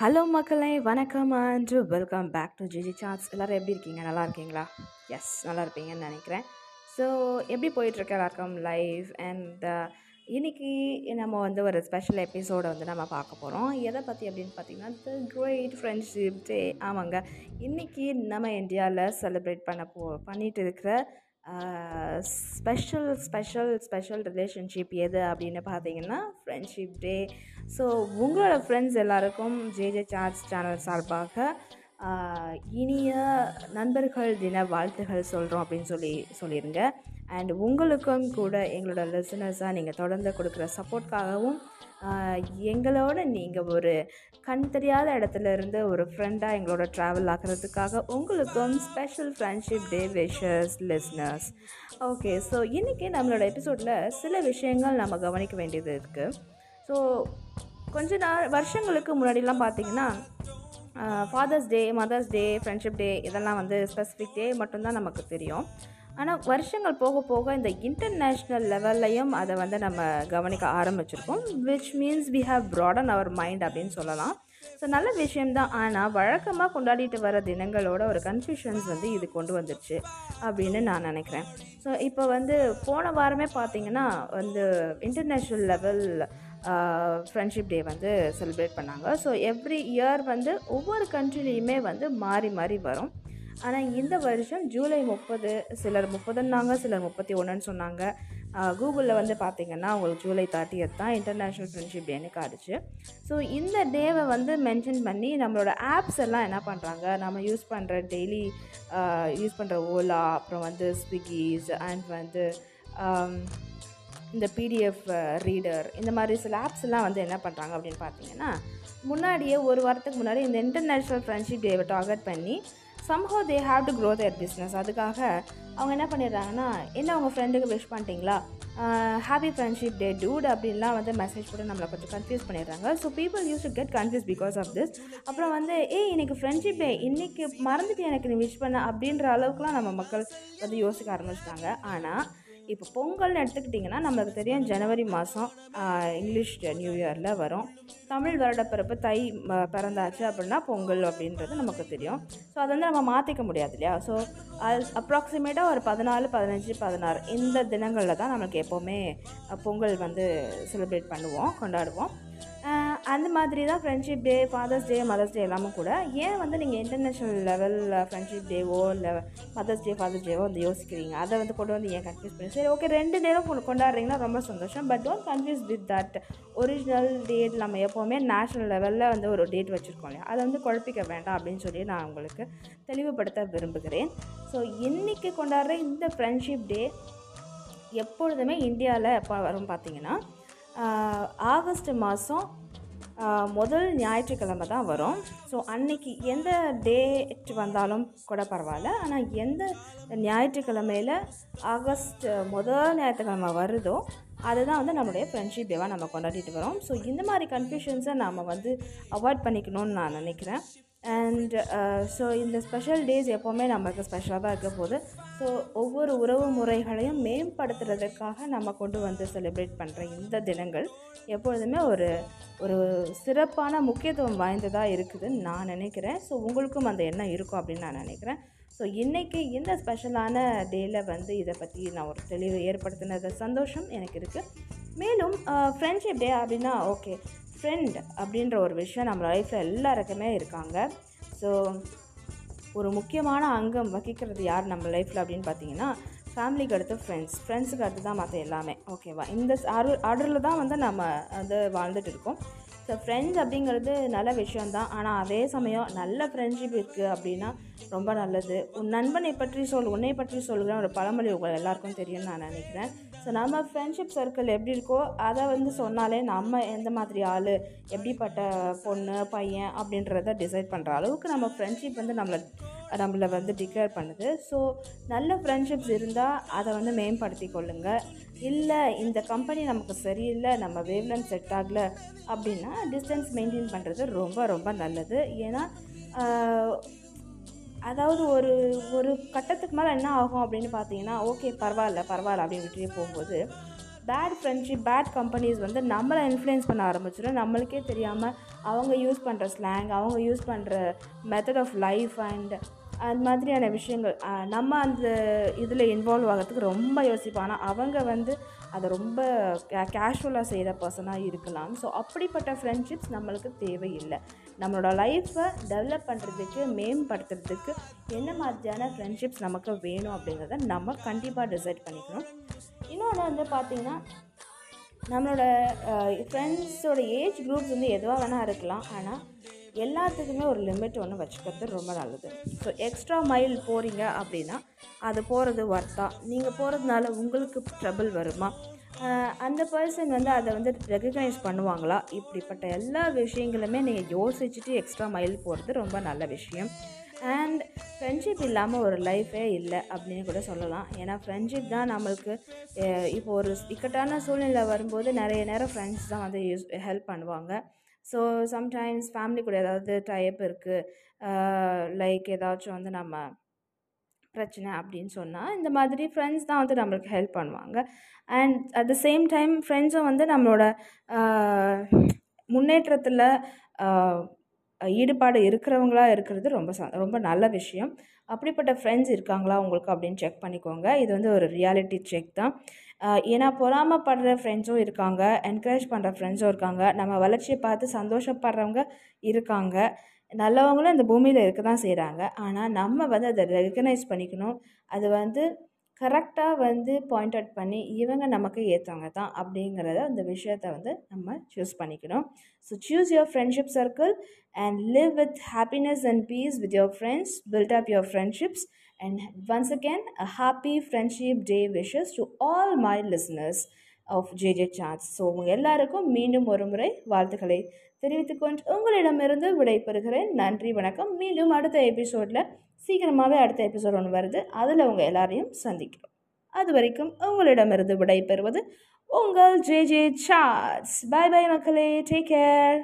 Hello மக்களே. வணக்கம் and welcome back to G G chats எல்லோரும் எப்படி இருக்கீங்க? நல்லா இருக்கீங்களா? எஸ் நல்லா இருப்பீங்கன்னு நினைக்கிறேன். ஸோ எப்படி போயிட்டுருக்கு எல்லாருக்கும் லைஃப் அண்ட் uh, இன்னைக்கு நம்ம வந்து ஒரு ஸ்பெஷல் எபிசோடை வந்து நம்ம பார்க்க போகிறோம் எதை பற்றி அப்படின்னு பார்த்தீங்கன்னா த கிரேட் ஃப்ரெண்ட்ஷிப் டே ஆமாங்க. இன்றைக்கி நம்ம இந்தியாவில் செலிப்ரேட் பண்ண போ பண்ணிட்டு இருக்கிற ஸ்பெஷல் ஸ்பெஷல் ஸ்பெஷல் ரிலேஷன்ஷிப் எது அப்படின்னு பார்த்தீங்கன்னா ஃப்ரெண்ட்ஷிப் டே ஸோ உங்களோட ஃப்ரெண்ட்ஸ் எல்லாருக்கும் ஜேஜே சார்ட்ஸ் சேனல் சார்பாக இனிய நண்பர்கள் தின வாழ்த்துகள் சொல்கிறோம் அப்படின்னு சொல்லி சொல்லிடுங்க அண்ட் உங்களுக்கும் கூட எங்களோட லிசனர்ஸாக நீங்கள் தொடர்ந்து கொடுக்குற சப்போர்ட்காகவும் எங்களோட நீங்கள் ஒரு கண் தெரியாத இடத்துல இருந்து ஒரு ஃப்ரெண்டாக எங்களோட ட்ராவல் ஆகிறதுக்காக உங்களுக்கும் special friendship day wishes listeners okay so இன்றைக்கி நம்மளோட எபிசோடில் சில விஷயங்கள் நம்ம கவனிக்க வேண்டியது இருக்குது ஸோ கொஞ்ச நாள் வருஷங்களுக்கு முன்னாடிலாம் பார்த்தீங்கன்னா father's day mother's day friendship day இதெல்லாம் வந்து ஸ்பெசிஃபிக் டே மட்டும்தான் நமக்கு தெரியும். ஆனால் வருஷங்கள் போக போக இந்த இன்டர்நேஷ்னல் லெவல்லையும் அதை வந்து நம்ம கவனிக்க ஆரம்பிச்சிருக்கோம் which means we have broadened our mind அப்படின்னு சொல்லலாம். ஸோ நல்ல விஷயம்தான். ஆனால் வழக்கமாக கொண்டாடிட்டு வர தினங்களோட ஒரு கன்ஃபியூஷன்ஸ் வந்து இது கொண்டு வந்துருச்சு அப்படின்னு நான் நினைக்கிறேன். ஸோ இப்போ வந்து போன வாரமே பார்த்தீங்கன்னா வந்து இன்டர்நேஷ்னல் லெவல் ஃப்ரெண்ட்ஷிப் டே வந்து செலிப்ரேட் பண்ணாங்க. ஸோ எவ்ரி இயர் வந்து ஒவ்வொரு கண்ட்ரிலையுமே வந்து மாறி மாறி வரும். ஆனால் இந்த வருஷம் ஜூலை முப்பது சிலர் முப்பதுன்னாங்க சிலர் முப்பத்தி ஒன்றுன்னு சொன்னாங்க. கூகுளில் வந்து பார்த்திங்கன்னா உங்களுக்கு ஜூலை தேர்ட்டியத் தான் இன்டர்நேஷ்னல் ஃப்ரெண்ட்ஷிப் டேன்னு காட்டுச்சு. ஸோ இந்த டேவை வந்து மென்ஷன் பண்ணி நம்மளோட ஆப்ஸ் எல்லாம் என்ன பண்ணுறாங்க நம்ம யூஸ் பண்ணுற டெய்லி யூஸ் பண்ணுற ஓலா அப்புறம் வந்து ஸ்விக்கிஸ் அண்ட் வந்து இந்த பிடிஎஃப் ரீடர் இந்த மாதிரி சில ஆப்ஸ் எல்லாம் வந்து என்ன பண்ணுறாங்க அப்படின்னு பார்த்தீங்கன்னா முன்னாடியே ஒரு வாரத்துக்கு முன்னாடி இந்த இன்டர்நேஷ்னல் ஃப்ரெண்ட்ஷிப் டேவை டார்கெட் பண்ணி somehow they have to grow their business அதுக்காக அவங்க என்ன பண்ணிடுறாங்கன்னா என்ன அவங்க ஃப்ரெண்டுக்கு விஷ் பண்ணிட்டீங்களா? ஹாப்பி ஃப்ரெண்ட்ஷிப் டே டூட் அப்படின்லாம் வந்து மெசேஜ் போட்டு நம்மளை கொஞ்சம் கன்ஃபியூஸ் பண்ணிடுறாங்க. So people use to get confuse because of this அப்புறம் வந்து ஏய் இன்னைக்கு ஃப்ரெண்ட்ஷிப் டே இன்னைக்கு மறந்துட்டு எனக்கு நீ விஷ் பண்ண? அப்படின்ற அளவுக்குலாம் நம்ம மக்கள் வந்து யோசிக்க ஆரம்பிச்சிட்டாங்க. ஆனால் இப்போ பொங்கல்னு எடுத்துக்கிட்டிங்கன்னா நம்மளுக்கு தெரியும் ஜனவரி மாதம் இங்கிலீஷ் நியூ இயரில் வரும். தமிழ் வருடப்பிறப்பு தை ம, பிறந்தாச்சு அப்படின்னா பொங்கல் அப்படின்றது நமக்கு தெரியும். ஸோ அதை வந்து நம்ம மாற்றிக்க முடியாது இல்லையா? ஸோ அது அப்ராக்சிமேட்டாக ஒரு பதினாலு பதினஞ்சு பதினாறு இந்த தினங்களில் தான் நமக்கு எப்போவுமே பொங்கல் வந்து செலிப்ரேட் பண்ணுவோம் கொண்டாடுவோம். அந்த மாதிரி தான் friendship day father's day mother's day எல்லாமே கூட. ஏன் வந்து நீங்கள் இன்டர்நேஷ்னல் லெவலில் ஃப்ரெண்ட்ஷிப் டேவோ இல்லை மதர்ஸ் டே ஃபாதர்ஸ் டேவோ வந்து யோசிக்கிறீங்க? அதை வந்து கொண்டு வந்து ஏன் கன்ஃபியூஸ் பண்ணி சரி ஓகே ரெண்டு நேரம் கொண்டாடுறீங்கன்னா ரொம்ப சந்தோஷம். But don't confuse with that original date நம்ம எப்போவுமே நேஷ்னல் லெவலில் வந்து ஒரு டேட் வச்சுருக்கோம் இல்லையா? அதை வந்து குழப்பிக்க வேண்டாம் அப்படின்னு சொல்லி நான் உங்களுக்கு தெளிவுபடுத்த விரும்புகிறேன். ஸோ இன்றைக்கி கொண்டாடுற இந்த ஃப்ரெண்ட்ஷிப் டே எப்பொழுதுமே இந்தியாவில் எப்போ வரும் பார்த்தீங்கன்னா ஆகஸ்ட் மாதம் முதல் ஞாயிற்றுக்கிழமை தான் வரும். ஸோ அன்னைக்கு எந்த டேட் வந்தாலும் கூட பரவாயில்ல. ஆனால் எந்த ஞாயிற்றுக்கிழமையில் ஆகஸ்ட் முதல் ஞாயிற்றுக்கிழமை வருதோ அதுதான் வந்து நம்மளுடைய ஃப்ரெண்ட்ஷிப் டேவாக நம்ம கொண்டாடிட்டு வரோம். ஸோ இந்த மாதிரி கன்ஃபியூஷன்ஸை நாம் வந்து அவாய்ட் பண்ணிக்கணும்னு நான் நினைக்கிறேன். அண்ட் ஸோ uh, இந்த ஸ்பெஷல் டேஸ் எப்போவுமே நமக்கு ஸ்பெஷலாக தான் இருக்க போகுது. ஸோ ஒவ்வொரு உறவு முறைகளையும் மேம்படுத்துறதுக்காக நம்ம கொண்டு வந்து செலிப்ரேட் பண்ணுற இந்த தினங்கள் எப்பொழுதுமே ஒரு ஒரு சிறப்பான முக்கியத்துவம் வாய்ந்ததாக இருக்குதுன்னு நான் நினைக்கிறேன். ஸோ உங்களுக்கும் அந்த எண்ணம் இருக்கும் அப்படின்னு நான் நினைக்கிறேன். ஸோ இன்றைக்கி இந்த ஸ்பெஷலான டேயில் வந்து இதை பற்றி நான் ஒரு தெளிவு ஏற்படுத்தினது சந்தோஷம் எனக்கு இருக்குது மேலும் uh, ஃப்ரெண்ட்ஷிப் டே அப்படின்னா ஓகே ஃப்ரெண்ட் அப்படின்ற ஒரு விஷயம் நம்ம லைஃப்பில் எல்லாருக்குமே இருக்காங்க. ஸோ ஒரு முக்கியமான அங்கம் வகிக்கிறது யார் நம்ம லைஃப்பில் அப்படின்னு பார்த்தீங்கன்னா ஃபேமிலிக்கு அடுத்து ஃப்ரெண்ட்ஸ் ஃப்ரெண்ட்ஸுக்கு அடுத்து தான் மற்ற எல்லாமே ஓகேவா இந்த ஆர்டர் ஆர்டரில் தான் வந்து நம்ம வந்து வாழ்ந்துட்டு இருக்கோம். ஸோ ஃப்ரெண்ட்ஸ் அப்படிங்கிறது நல்ல விஷயந்தான் ஆனால் அதே சமயம் நல்ல ஃப்ரெண்ட்ஷிப் இருக்குது அப்படின்னா ரொம்ப நல்லது. உன் நண்பனை பற்றி சொல் உன்னை பற்றி சொல்கிற ஒரு பழமொழி உங்கள் எல்லாருக்கும் தெரியும்னு நான் நினைக்கிறேன். ஸோ நம்ம ஃப்ரெண்ட்ஷிப் சர்க்கிள் எப்படி இருக்கோ அதை வந்து சொன்னாலே நம்ம எந்த மாதிரி ஆள் எப்படிப்பட்ட பொண்ணு பையன் அப்படின்றத டிசைட் பண்ணுற அளவுக்கு நம்ம ஃப்ரெண்ட்ஷிப் வந்து நம்மளை நம்மளை வந்து டிக்ளேர் பண்ணுது. ஸோ நல்ல ஃப்ரெண்ட்ஷிப்ஸ் இருந்தால் அதை வந்து மேம்படுத்தி கொள்ளுங்கள் இல்லை இந்த கம்பெனி நமக்கு சரியில்லை நம்ம வேவ்லன் செட் ஆகலை அப்படின்னா டிஸ்டன்ஸ் மெயின்டைன் பண்ணுறது ரொம்ப ரொம்ப நல்லது. ஏன்னா அதாவது ஒரு ஒரு கட்டத்துக்கு மேலே என்ன ஆகும் அப்படின்னு பார்த்தீங்கன்னா ஓகே பரவாயில்ல பரவாயில்ல அப்படின்னு விட்டுட்டே போகும்போது பேட் ஃப்ரெண்ட்ஷிப் பேட் கம்பெனிஸ் வந்து நம்மளை இன்ஃப்ளூயன்ஸ் பண்ண ஆரம்பிச்சிடும். நம்மளுக்கே தெரியாமல் அவங்க யூஸ் பண்ணுற ஸ்லாங் அவங்க யூஸ் பண்ணுற மெத்தட் ஆஃப் லைஃப் அண்ட் அந்த மாதிரியான விஷயங்கள் நம்ம அந்த இதில் இன்வால்வ் ஆகிறதுக்கு ரொம்ப யோசிப்போம். ஆனால் அவங்க வந்து அதை ரொம்ப கே கேஷுவலாக செய்கிற பர்சனாக இருக்கலாம். ஸோ அப்படிப்பட்ட ஃப்ரெண்ட்ஷிப்ஸ் நம்மளுக்கு தேவையில்லை. நம்மளோட லைஃப்பை டெவலப் பண்ணுறதுக்கு மேம்படுத்துறதுக்கு என்ன மாதிரியான ஃப்ரெண்ட்ஷிப்ஸ் நமக்கு வேணும் அப்படிங்கிறத நம்ம கண்டிப்பாக டிசைட் பண்ணிக்கணும். இன்னொன்று வந்து பார்த்திங்கன்னா நம்மளோட ஃப்ரெண்ட்ஸோட ஏஜ் குரூப்ஸ் வந்து எதுவாக வேணால் இருக்கலாம். ஆனால் எல்லாத்துக்குமே ஒரு லிமிட் ஒன்று வச்சுக்கிறது ரொம்ப நல்லது. ஸோ எக்ஸ்ட்ரா மைல் போகிறீங்க அப்படின்னா அது போகிறது ஒர்த்தா நீங்கள் போகிறதுனால உங்களுக்கு ட்ரபிள் வருமா? அந்த பர்சன் வந்து அதை வந்து ரெகக்னைஸ் பண்ணுவாங்களா? இப்படிப்பட்ட எல்லா விஷயங்களுமே நீங்கள் யோசிச்சுட்டு எக்ஸ்ட்ரா மைல் போகிறது ரொம்ப நல்ல விஷயம். அண்ட் ஃப்ரெண்ட்ஷிப் இல்லாமல் ஒரு லைஃபே இல்லை அப்படின்னு கூட சொல்லலாம். ஏன்னா ஃப்ரெண்ட்ஷிப் தான் நம்மளுக்கு இப்போ ஒரு இக்கட்டான சூழ்நிலை வரும்போது நிறைய நேரம் ஃப்ரெண்ட்ஸ் தான் வந்து யூஸ் ஹெல்ப் பண்ணுவாங்க. ஸோ சம்டைம்ஸ் ஃபேமிலி கூட ஏதாவது டைப் இருக்குது லைக் ஏதாச்சும் வந்து நம்ம பிரச்சனை அப்படின்னு சொன்னால் இந்த மாதிரி ஃப்ரெண்ட்ஸ் தான் வந்து நம்மளுக்கு ஹெல்ப் பண்ணுவாங்க. And at the same time ஃப்ரெண்ட்ஸும் வந்து நம்மளோட முன்னேற்றத்தில் ஈடுபாடு இருக்கிறவங்களா இருக்கிறது ரொம்ப ச ரொம்ப நல்ல விஷயம். அப்படிப்பட்ட ஃப்ரெண்ட்ஸ் இருக்காங்களா உங்களுக்கு அப்படின்னு செக் பண்ணிக்கோங்க. இது வந்து ஒரு ரியாலிட்டி செக் தான். ஏன்னா பொறாமப்படுற ஃப்ரெண்ட்ஸும் இருக்காங்க என்கரேஜ் பண்ணுற ஃப்ரெண்ட்ஸும் இருக்காங்க. நம்ம வளர்ச்சியை பார்த்து சந்தோஷப்படுறவங்க இருக்காங்க. நல்லவங்களும் இந்த பூமியில் இருக்க தான் செய்கிறாங்க ஆனால் நம்ம வந்து அதை ரெகனைஸ் பண்ணிக்கணும். அது வந்து கரெக்டாக வந்து பாயிண்ட் அவுட் பண்ணி இவங்க நமக்கு ஏற்றவங்க தான் அப்படிங்கிறத அந்த விஷயத்த வந்து நம்ம சூஸ் பண்ணிக்கணும். So choose your friendship circle and live with happiness and peace with your friends build up your friendships and once again a happy friendship day wishes to all my listeners of J J chats so உங்கள் எல்லாருக்கும் மீண்டும் ஒரு முறை வாழ்த்துக்களை தெரிவித்துக்கொண்டு உங்களிடமிருந்து விடைபெறுகிறேன். நன்றி வணக்கம். மீண்டும் அடுத்த எபிசோடில் சீக்கிரமாகவே அடுத்த எபிசோட் ஒன்று வருது. அதில் உங்கள் எல்லாரையும் சந்திக்கிறோம். அது வரைக்கும் உங்களிடமிருந்து விடைபெறுவது உங்கள் J J chats. Bye bye மக்களே. Take care